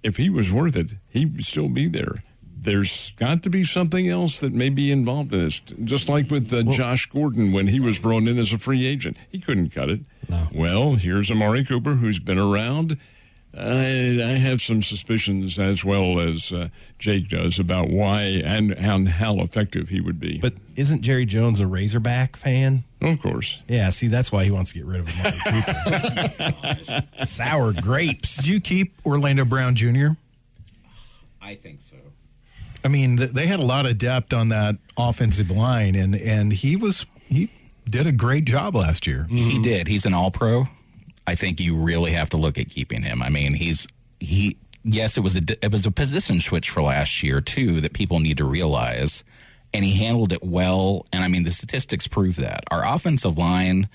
Speaker 5: if he was worth it, he would still be there. There's got to be something else that may be involved in this. Just like with uh, well, Josh Gordon when he was brought in as a free agent, he couldn't cut it. No. Well, here's Amari Cooper who's been around. I, I have some suspicions as well as uh, Jake does about why and, and how effective he would be.
Speaker 3: But isn't Jerry Jones a Razorback fan?
Speaker 5: Of course.
Speaker 3: Yeah, see, that's why he wants to get rid of him. Sour grapes.
Speaker 2: Do you keep Orlando Brown Jr.?
Speaker 1: I think so.
Speaker 2: I mean, they had a lot of depth on that offensive line, and and he was he did a great job last year.
Speaker 1: Mm-hmm. He did. He's an All Pro. I think you really have to look at keeping him. I mean, he's he. Yes, it was a it was a position switch for last year too that people need to realize, and he handled it well. And I mean, the statistics prove that our offensive line.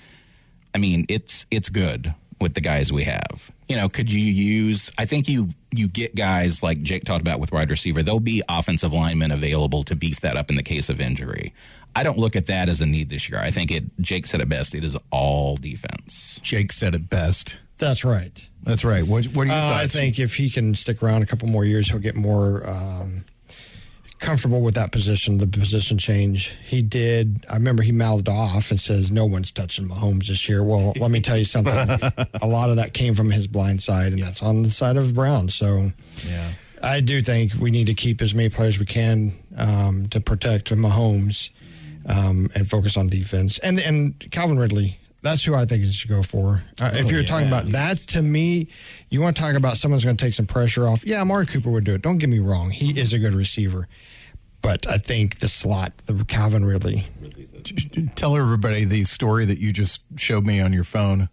Speaker 1: I mean, it's it's good with the guys we have. You know, could you use? I think you you get guys like Jake talked about with wide receiver, there'll be offensive linemen available to beef that up in the case of injury. I don't look at that as a need this year. I think it. Jake said it best. It is all defense.
Speaker 2: Jake said it best.
Speaker 4: That's right.
Speaker 2: That's right. What, what are your
Speaker 4: Uh, I think if he can stick around a couple more years, he'll get more um, comfortable with that position, the position change. He did. I remember he mouthed off and says, "No one's touching Mahomes this year." Well, let me tell you something. a lot of that came from his blind side, and that's on the side of Brown. So,
Speaker 3: Yeah.
Speaker 4: I do think we need to keep as many players we can um, to protect Mahomes um, and focus on defense. And and Calvin Ridley, that's who I think you should go for. Uh, if you're talking about that, to me, you want to talk about someone's going to take some pressure off. Yeah, Amari Cooper would do it. Don't get me wrong; he is a good receiver. But I think the slot, the Calvin Ridley.
Speaker 2: Tell everybody the story that you just showed me on your phone.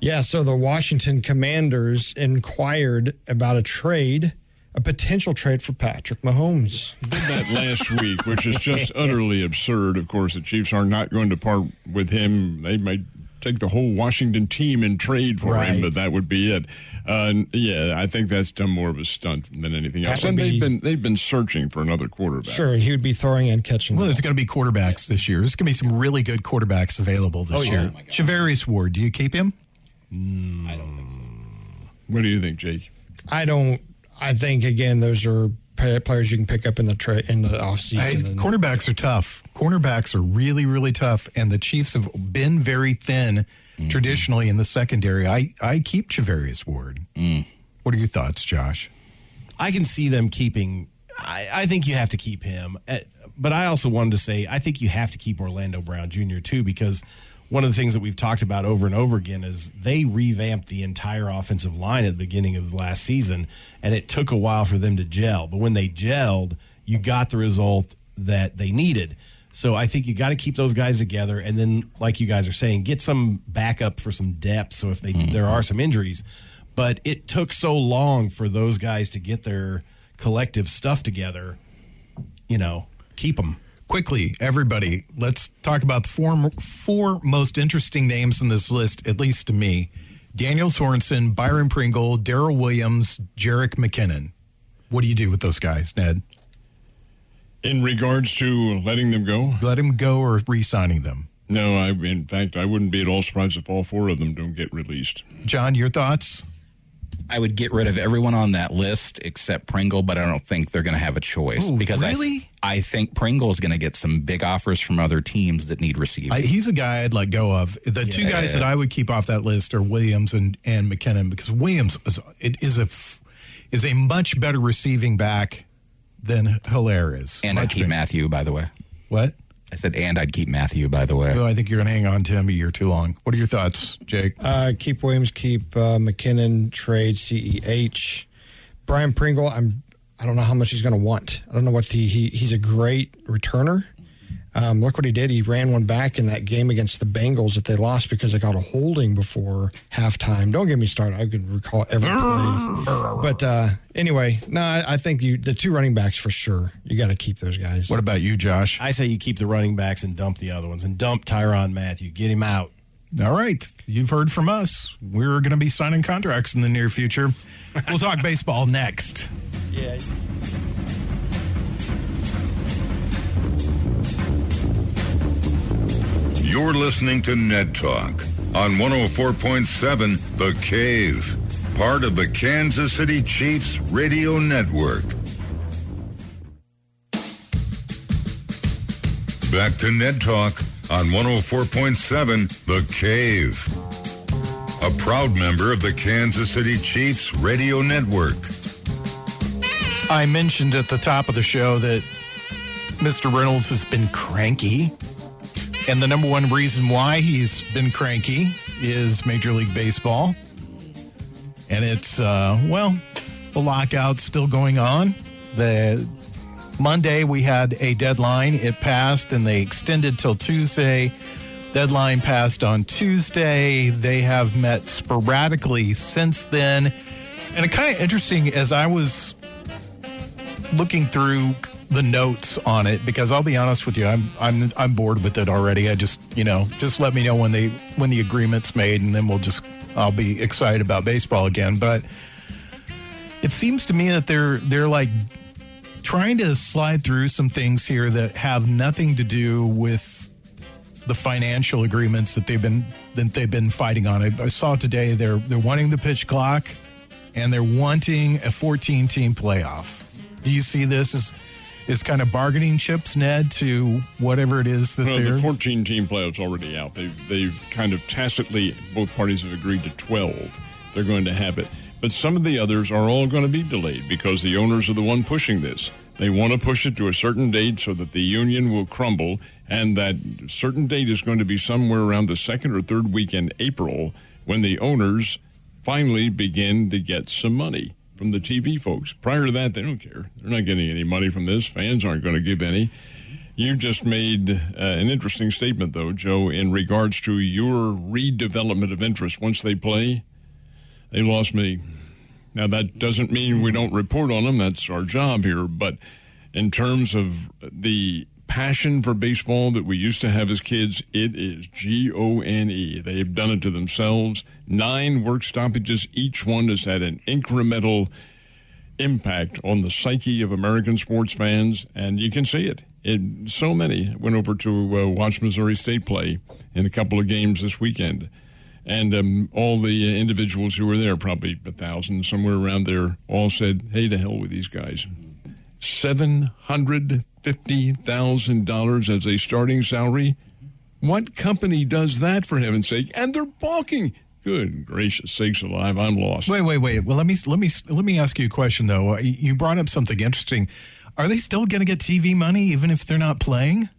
Speaker 4: Yeah, so the Washington Commanders inquired about a trade, a potential trade for Patrick Mahomes.
Speaker 5: did that last week, which is just utterly absurd. Of course, the Chiefs are not going to part with him. They might take the whole Washington team in trade for him, but that would be it. Uh, yeah, I think that's done more of a stunt than anything else.
Speaker 4: That would
Speaker 5: And they've been they've been searching for another quarterback.
Speaker 4: Sure, he would be throwing and catching.
Speaker 2: Well,
Speaker 4: the
Speaker 2: there's going to be quarterbacks this year. There's going to be some really good quarterbacks available this year. Charvarius Ward, do you keep him? Mm. I don't think so.
Speaker 5: What do you think, Jake?
Speaker 4: I don't. I think again, those are players you can pick up in the tra- in the offseason. and
Speaker 2: cornerbacks are tough. Cornerbacks are really, really tough, and the Chiefs have been very thin traditionally in the secondary. I, I keep Charvarius Ward. What are your thoughts, Josh?
Speaker 3: I can see them keeping. I, I think you have to keep him, Uh, but I also wanted to say I think you have to keep Orlando Brown Jr. too because one of the things that we've talked about over and over again is they revamped the entire offensive line at the beginning of the last season, and it took a while for them to gel. But when they gelled, you got the result that they needed. So I think you got to keep those guys together, and then, like you guys are saying, get some backup for some depth. So if they mm-hmm. there are some injuries, but it took so long for those guys to get their collective stuff together. You know, keep them.
Speaker 2: Quickly, everybody, let's talk about the four, four most interesting names in this list, at least to me Daniel Sorensen, Byron Pringle, Darrel Williams, Jerick McKinnon. What do you do with those guys, Ned?
Speaker 5: In regards to letting them go,
Speaker 2: Let him go or re signing them?
Speaker 5: no. I in fact I wouldn't be at all surprised if all four of them don't get released.
Speaker 2: John, your thoughts?
Speaker 1: I would get rid of everyone on that list except Pringle, but I don't think they're going to have a choice
Speaker 2: Oh,
Speaker 1: because I, th- I think Pringle is going to get some big offers from other teams that need receivers.
Speaker 2: I, he's a guy I'd let go of. The two guys that I would keep off that list are Williams and, and McKinnon because Williams is, it is a f- is a much better receiving back than Helaire is.
Speaker 1: and I'd keep. Mathieu, by the way.
Speaker 2: What?
Speaker 1: I said, and I'd keep Mathieu, by the way.
Speaker 2: Oh, I think you're going to hang on to him a year too long. What are your thoughts, Jake?
Speaker 4: Uh, keep Williams, keep uh, McKinnon, trade CEH. Byron Pringle, I'm. I don't know how much he's going to want. I don't know what the he. He's a great returner. Um, look what he did. He ran one back in that game against the Bengals that they lost because they got a holding before halftime. Don't get me started. I can recall every play. But uh, anyway, no, I, I think you the two running backs for sure. You got to keep those guys.
Speaker 2: What about you, Josh?
Speaker 3: I say you keep the running backs and dump the other ones, and dump Tyrann Mathieu. Get him out.
Speaker 2: All right. You've heard from us. We're going to be signing contracts in the near future. We'll talk baseball next.
Speaker 4: Yeah.
Speaker 6: You're listening to Ned Talk on 104.7 The Cave, part of the Kansas City Chiefs Radio Network. Back to Ned Talk on 104.7 The Cave, a proud member of the Kansas City Chiefs Radio Network.
Speaker 2: I mentioned at the top of the show that Mr. Reynolds has been cranky. And the number one reason why he's been cranky is Major League Baseball. And it's, uh, well, the lockout's still going on. The Monday we had a deadline. It passed and they extended till Tuesday. Deadline passed on Tuesday. They have met sporadically since then. And it kind of interesting as I was looking through the notes on it because I'll be honest with you, I'm I'm I'm bored with it already. I just you know just let me know when they when the agreement's made, and then we'll just I'll be excited about baseball again. But it seems to me that they're they're like trying to slide through some things here that have nothing to do with the financial agreements that they've been that they've been fighting on. I, I saw today they're they're wanting the pitch clock and they're wanting a 14 team playoff. Do you see this as is kind of bargaining chips, Ned, to whatever it is that
Speaker 5: Well,
Speaker 2: they're
Speaker 5: the 14 team playoffs already out. They've, they've kind of tacitly, both parties have agreed to 12. They're going to have it. But some of the others are all going to be delayed because the owners are the one pushing this. They want to push it to a certain date so that the union will crumble, and that certain date is going to be somewhere around the second or third week in April when the owners finally begin to get some money from the TV folks. Prior to that, they don't care. They're not getting any money from this. Fans aren't going to give any. You just made uh, an interesting statement, though, Joe, in regards to your redevelopment of interest. Once they play, they lost me. Now, that doesn't mean we don't report on them. That's our job here. But in terms of the passion for baseball that we used to have as kids, it is G O N E. They've done it to themselves. Nine work stoppages. Each one has had an incremental impact on the psyche of American sports fans, and you can see it. it so many went over to uh, watch Missouri State play in a couple of games this weekend. And um, all the individuals who were there, probably a thousand, somewhere around there, all said, hey, to hell with these guys. $750,000 as a starting salary? What company does that, for heaven's sake? And they're balking. Good gracious sakes alive, I'm lost.
Speaker 2: Wait, wait, wait. Well, let me let me let me ask you a question though. You brought up something interesting. Are they still going to get TV money even if they're not playing?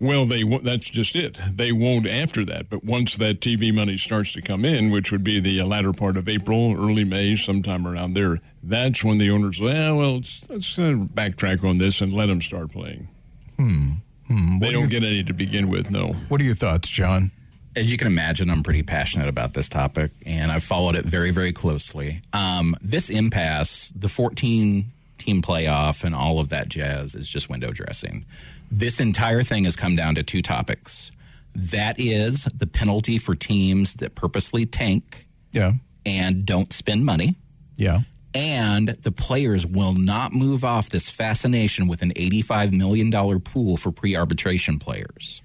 Speaker 5: Well, they that's just it. They won't after that. But once that TV money starts to come in, which would be the latter part of April, early May, sometime around there, that's when the owners, well, well, let's, let's uh, backtrack on this and let them start playing.
Speaker 2: Hmm. hmm.
Speaker 5: They don't get any to begin with. No.
Speaker 2: What are your thoughts, John?
Speaker 1: As you can imagine, I'm pretty passionate about this topic, and I've followed it very, very closely. Um, this impasse, the 14 team playoff, and all of that jazz is just window dressing. This entire thing has come down to two topics. That is the penalty for teams that purposely tank
Speaker 2: yeah.
Speaker 1: and don't spend money.
Speaker 2: Yeah.
Speaker 1: And the players will not move off this fascination with an $85 million pool for pre arbitration players.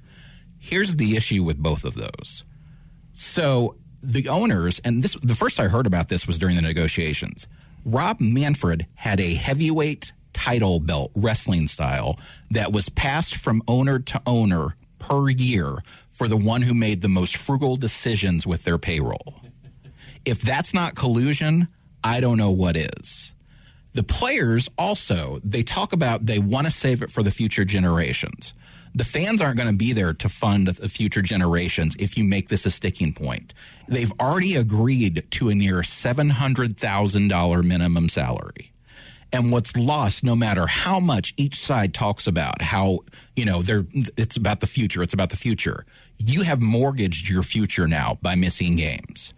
Speaker 1: Here's the issue with both of those. So the owners, and this the first I heard about this was during the negotiations. Rob Manfred had a heavyweight title belt wrestling style that was passed from owner to owner per year for the one who made the most frugal decisions with their payroll. If that's not collusion, I don't know what is. The players also, they talk about they want to save it for the future generations. The fans aren't going to be there to fund the future generations if you make this a sticking point. They've already agreed to a near $700,000 minimum salary. And what's lost, no matter how much each side talks about how, you know, they're, it's about the future, it's about the future. You have mortgaged your future now by missing games.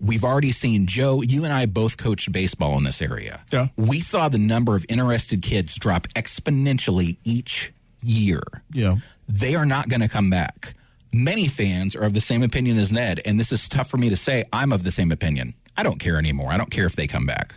Speaker 1: We've already seen Joe, you and I both coached baseball in this area.
Speaker 2: Yeah.
Speaker 1: We saw the number of interested kids drop exponentially each year.
Speaker 2: Yeah.
Speaker 1: They are not going to come back. Many fans are of the same opinion as Ned, and this is tough for me to say. I'm of the same opinion. I don't care anymore. I don't care if they come back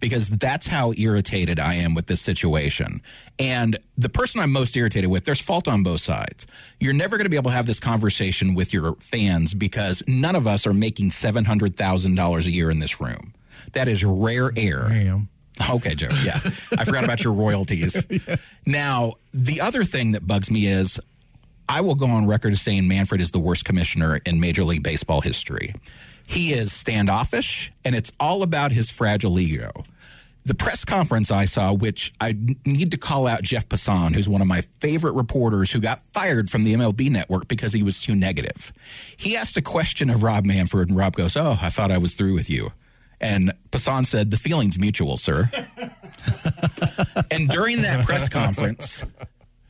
Speaker 1: because that's how irritated I am with this situation. And the person I'm most irritated with, there's fault on both sides. You're never going to be able to have this conversation with your fans because none of us are making $700,000 a year in this room. That is rare air.
Speaker 2: Damn.
Speaker 1: Okay, Joe. Yeah. I forgot about your royalties. yeah. Now, the other thing that bugs me is I will go on record as saying Manfred is the worst commissioner in Major League Baseball history. He is standoffish, and it's all about his fragile ego. The press conference I saw, which I need to call out Jeff Passan, who's one of my favorite reporters who got fired from the MLB network because he was too negative. He asked a question of Rob Manfred, and Rob goes, Oh, I thought I was through with you. And Passan said, The feeling's mutual, sir. and during that press conference,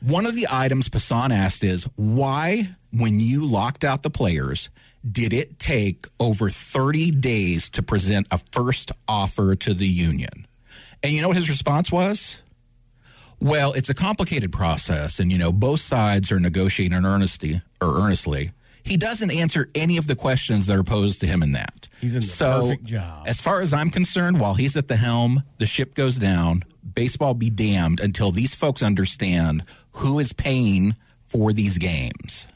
Speaker 1: one of the items Passan asked is, Why, when you locked out the players, did it take over 30 days to present a first offer to the union? And you know what his response was? Well, it's a complicated process, and you know both sides are negotiating earnestly or earnestly. He doesn't answer any of the questions that are posed to him in that.
Speaker 3: He's in the
Speaker 1: so,
Speaker 3: perfect job.
Speaker 1: as far as I'm concerned, while he's at the helm, the ship goes down. Baseball be damned until these folks understand who is paying for these games.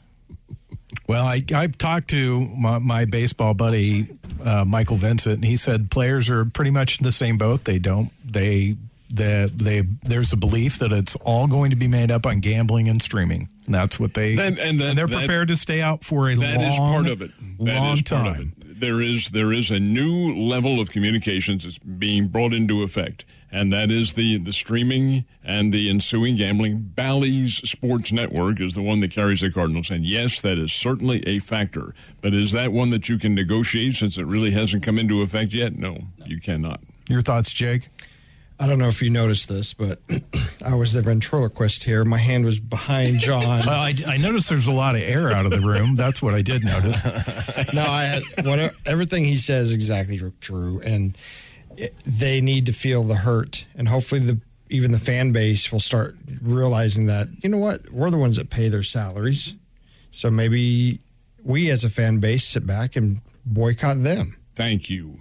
Speaker 2: Well, I, I've talked to my, my baseball buddy uh, Michael Vincent, and he said players are pretty much in the same boat. They don't they the they there's a belief that it's all going to be made up on gambling and streaming. And that's what they
Speaker 5: That- and that-
Speaker 2: they're
Speaker 5: that-
Speaker 2: prepared to stay out for a
Speaker 5: That
Speaker 2: long
Speaker 5: is part of it. That
Speaker 2: long
Speaker 5: is part
Speaker 2: time.
Speaker 5: There is there is a new level of communications that's being brought into effect, and that is the the streaming and the ensuing gambling. Bally's Sports Network is the one that carries the Cardinals, and yes, that is certainly a factor. But is that one that you can negotiate since it really hasn't come into effect yet? No, you cannot.
Speaker 2: Your thoughts, Jake?
Speaker 4: I don't know if you noticed this, but I was the ventriloquist here. My hand was behind John.
Speaker 2: Well, I, I noticed there's a lot of air out of the room. That's what I did notice.
Speaker 4: no, I had whatever, everything he says is exactly true, and it, they need to feel the hurt, and hopefully the even the fan base will start realizing that you know what we're the ones that pay their salaries, so maybe we as a fan base sit back and boycott them.
Speaker 5: Thank you.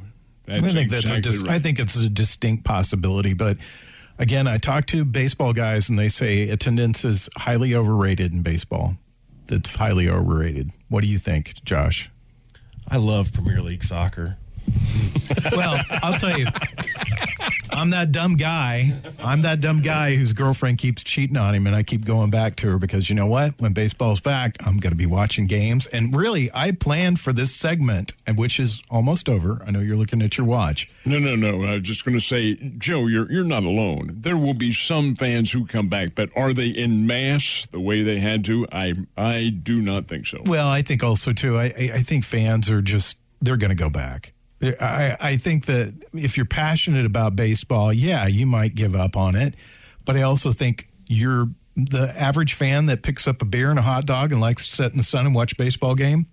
Speaker 2: I
Speaker 5: That's
Speaker 2: think that's a dis-
Speaker 5: right.
Speaker 2: I think it's a distinct possibility, but again, I talk to baseball guys and they say attendance is highly overrated in baseball. That's highly overrated. What do you think, Josh?
Speaker 3: I love Premier League soccer.
Speaker 2: Well, I'll tell you, I'm that dumb guy. I'm that dumb guy whose girlfriend keeps cheating on him, and I keep going back to her because you know what? When baseball's back, I'm going to be watching games. And really, I planned for this segment, and which is almost over. I know you're looking at your watch.
Speaker 5: No, no, no. I was just going to say, Joe, you're you're not alone. There will be some fans who come back, but are they in mass the way they had to? I I do not think so.
Speaker 2: Well, I think also too. I I I think fans are just they're going to go back. I I think that if you're passionate about baseball, yeah, you might give up on it, but I also think you're the average fan that picks up a beer and a hot dog and likes to sit in the sun and watch a baseball game.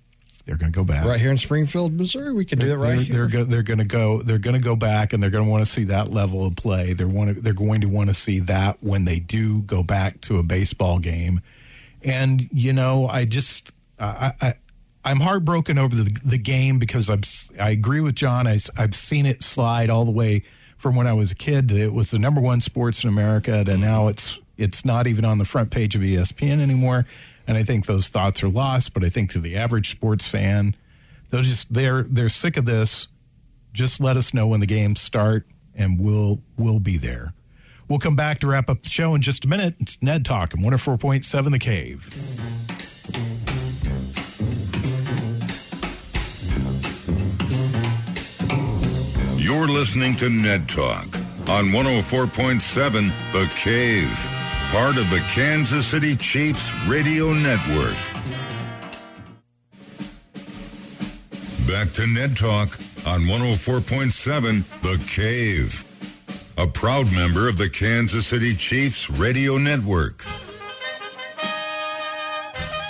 Speaker 2: They're going to go back.
Speaker 4: Right here in Springfield, Missouri, we can do it right
Speaker 2: they're,
Speaker 4: here.
Speaker 2: they're, they're going to go. They're going to go back, and they're going to want to see that level of play. They're want to, They're going to want to see that when they do go back to a baseball game. And you know, I just I, I I'm heartbroken over the the game because I'm I agree with John. I, have seen it slide all the way from when I was a kid. It was the number one sports in America, and mm-hmm. now it's it's not even on the front page of ESPN anymore. And I think those thoughts are lost. But I think to the average sports fan, they'll just they're they're sick of this. Just let us know when the games start, and we'll we'll be there. We'll come back to wrap up the show in just a minute. It's Ned Talk on 104.7 The Cave.
Speaker 6: You're listening to Ned Talk on 104.7 The Cave, part of the Kansas City Chiefs Radio Network. Back to Ned Talk on 104.7 The Cave, a proud member of the Kansas City Chiefs Radio Network.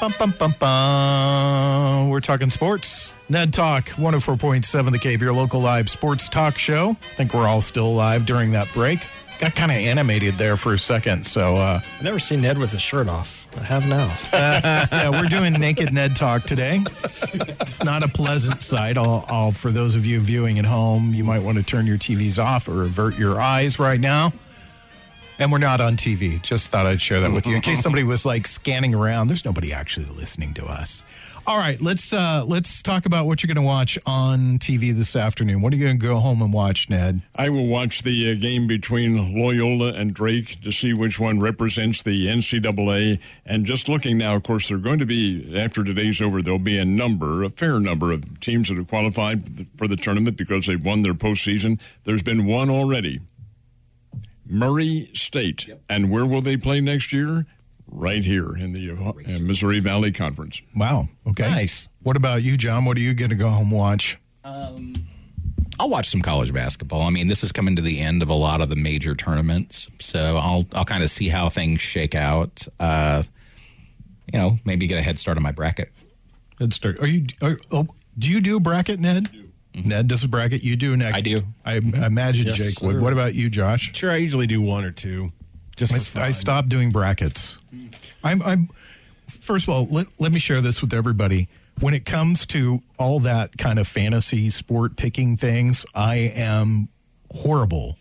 Speaker 2: Bum, bum, bum, bum. We're talking sports. Ned Talk, 104.7 The Cave, your local live sports talk show. I think we're all still alive during that break. Got kind of animated there for a second. So, uh,
Speaker 4: I've never seen Ned with his shirt off. I have now.
Speaker 2: yeah, we're doing Naked Ned Talk today. It's not a pleasant sight. I'll, I'll, for those of you viewing at home, you might want to turn your TVs off or avert your eyes right now. And we're not on TV. Just thought I'd share that with you in case somebody was like scanning around. There's nobody actually listening to us. All right, let's uh, let's talk about what you're going to watch on TV this afternoon. What are you going to go home and watch, Ned?
Speaker 5: I will watch the uh, game between Loyola and Drake to see which one represents the NCAA. And just looking now, of course, they're going to be, after today's over, there'll be a number, a fair number of teams that have qualified for the tournament because they've won their postseason. There's been one already Murray State. And where will they play next year? Right here in the uh, Missouri Valley Conference.
Speaker 2: Wow. Okay.
Speaker 1: Nice.
Speaker 2: What about you, John? What are you going to go home and watch?
Speaker 1: I'll watch some college basketball. I mean, this is coming to the end of a lot of the major tournaments, so I'll I'll kind of see how things shake out. Uh, you know, maybe get a head start on my bracket.
Speaker 2: Good start. Are you? Are, oh, do you do a bracket, Ned? Ned does a bracket. You do, Ned.
Speaker 1: I do.
Speaker 2: I, I imagine
Speaker 4: Yes,
Speaker 2: Jake would. What about you, Josh?
Speaker 3: Sure, I usually do one or two. Just
Speaker 2: I. I stopped doing brackets. I'm. I'm. First of all, let, let me share this with everybody. when it comes to all that kind of fantasy sport picking things, I am horrible.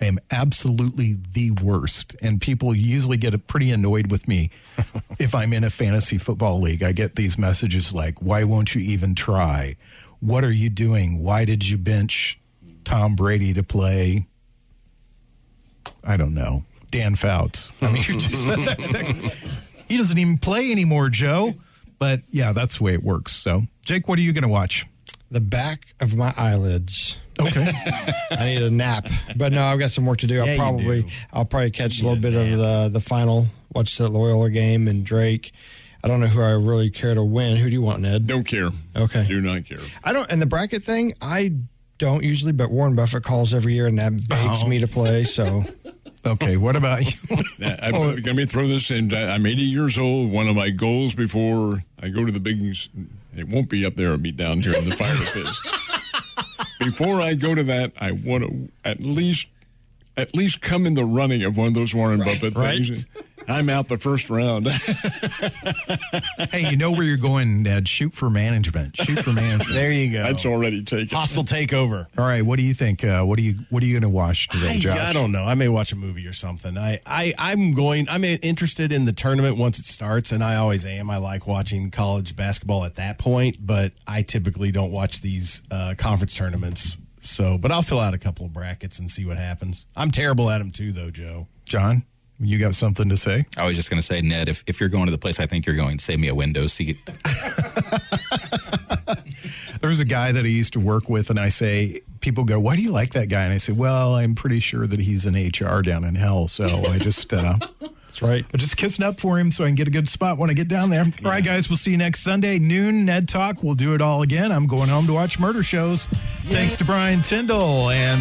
Speaker 2: I am absolutely the worst. And people usually get pretty annoyed with me if I'm in a fantasy football league. I get these messages like, why won't you even try? What are you doing? Why did you bench Tom Brady to play? I don't know. Dan Fouts. I mean, you just said that. he doesn't even play anymore, Joe. But yeah, that's the way it works. So, Jake, what are you going to watch?
Speaker 4: The back of my eyelids.
Speaker 2: Okay.
Speaker 4: I need a nap, but no, I've got some work to do.
Speaker 3: Yeah,
Speaker 4: I'll probably
Speaker 3: do.
Speaker 4: I'll probably catch a little bit
Speaker 3: a
Speaker 4: of the the final. Watch the Loyola game and Drake. I don't know who I really care to win. Who do you want, Ned?
Speaker 5: Don't care.
Speaker 4: Okay.
Speaker 5: Do not care.
Speaker 4: I don't. And the bracket thing, I don't usually, but Warren Buffett calls every year, and that begs
Speaker 2: Oh.
Speaker 4: me to play. So
Speaker 2: Okay. What about you?
Speaker 5: I, I, let me throw this in. I'm 80 years old. One of my goals before I go to the big, it won't be up there. It'll be down here in the fire pits. before I go to that, I want to at least, at least come in the running of one of those Warren Buffett
Speaker 4: right.
Speaker 5: Things. I'm out the first round.
Speaker 2: hey, you know where you're going, Ned. Shoot for management. Shoot for management.
Speaker 3: There you go.
Speaker 5: That's already taken.
Speaker 3: Hostile takeover.
Speaker 2: All right. What do you think? Uh, what are you What are you going to watch today,
Speaker 3: I,
Speaker 2: Josh?
Speaker 3: I don't know. I may watch a movie or something. I, I, I'm going, I'm interested in the tournament once it starts, and I always am. I like watching college basketball at that point, but I typically don't watch these uh, conference tournaments. So, but I'll fill out a couple of brackets and see what happens. I'm terrible at them too, though, Joe.
Speaker 2: John, you got something to say?
Speaker 1: I was just going to say, Ned, if, if you're going to the place I think you're going, save me a window seat.
Speaker 2: There was a guy that I used to work with, and I say, people go, "Why do you like that guy?" And I say, "Well, I'm pretty sure that he's in HR down in hell, so I just." Uh,
Speaker 4: that's right.
Speaker 2: I'm just kissing up for him so I can get a good spot when I get down there. All right, guys, we'll see you next Sunday, noon, Ned Talk. We'll do it all again. I'm going home to watch murder shows. Thanks to Brian Tyndall and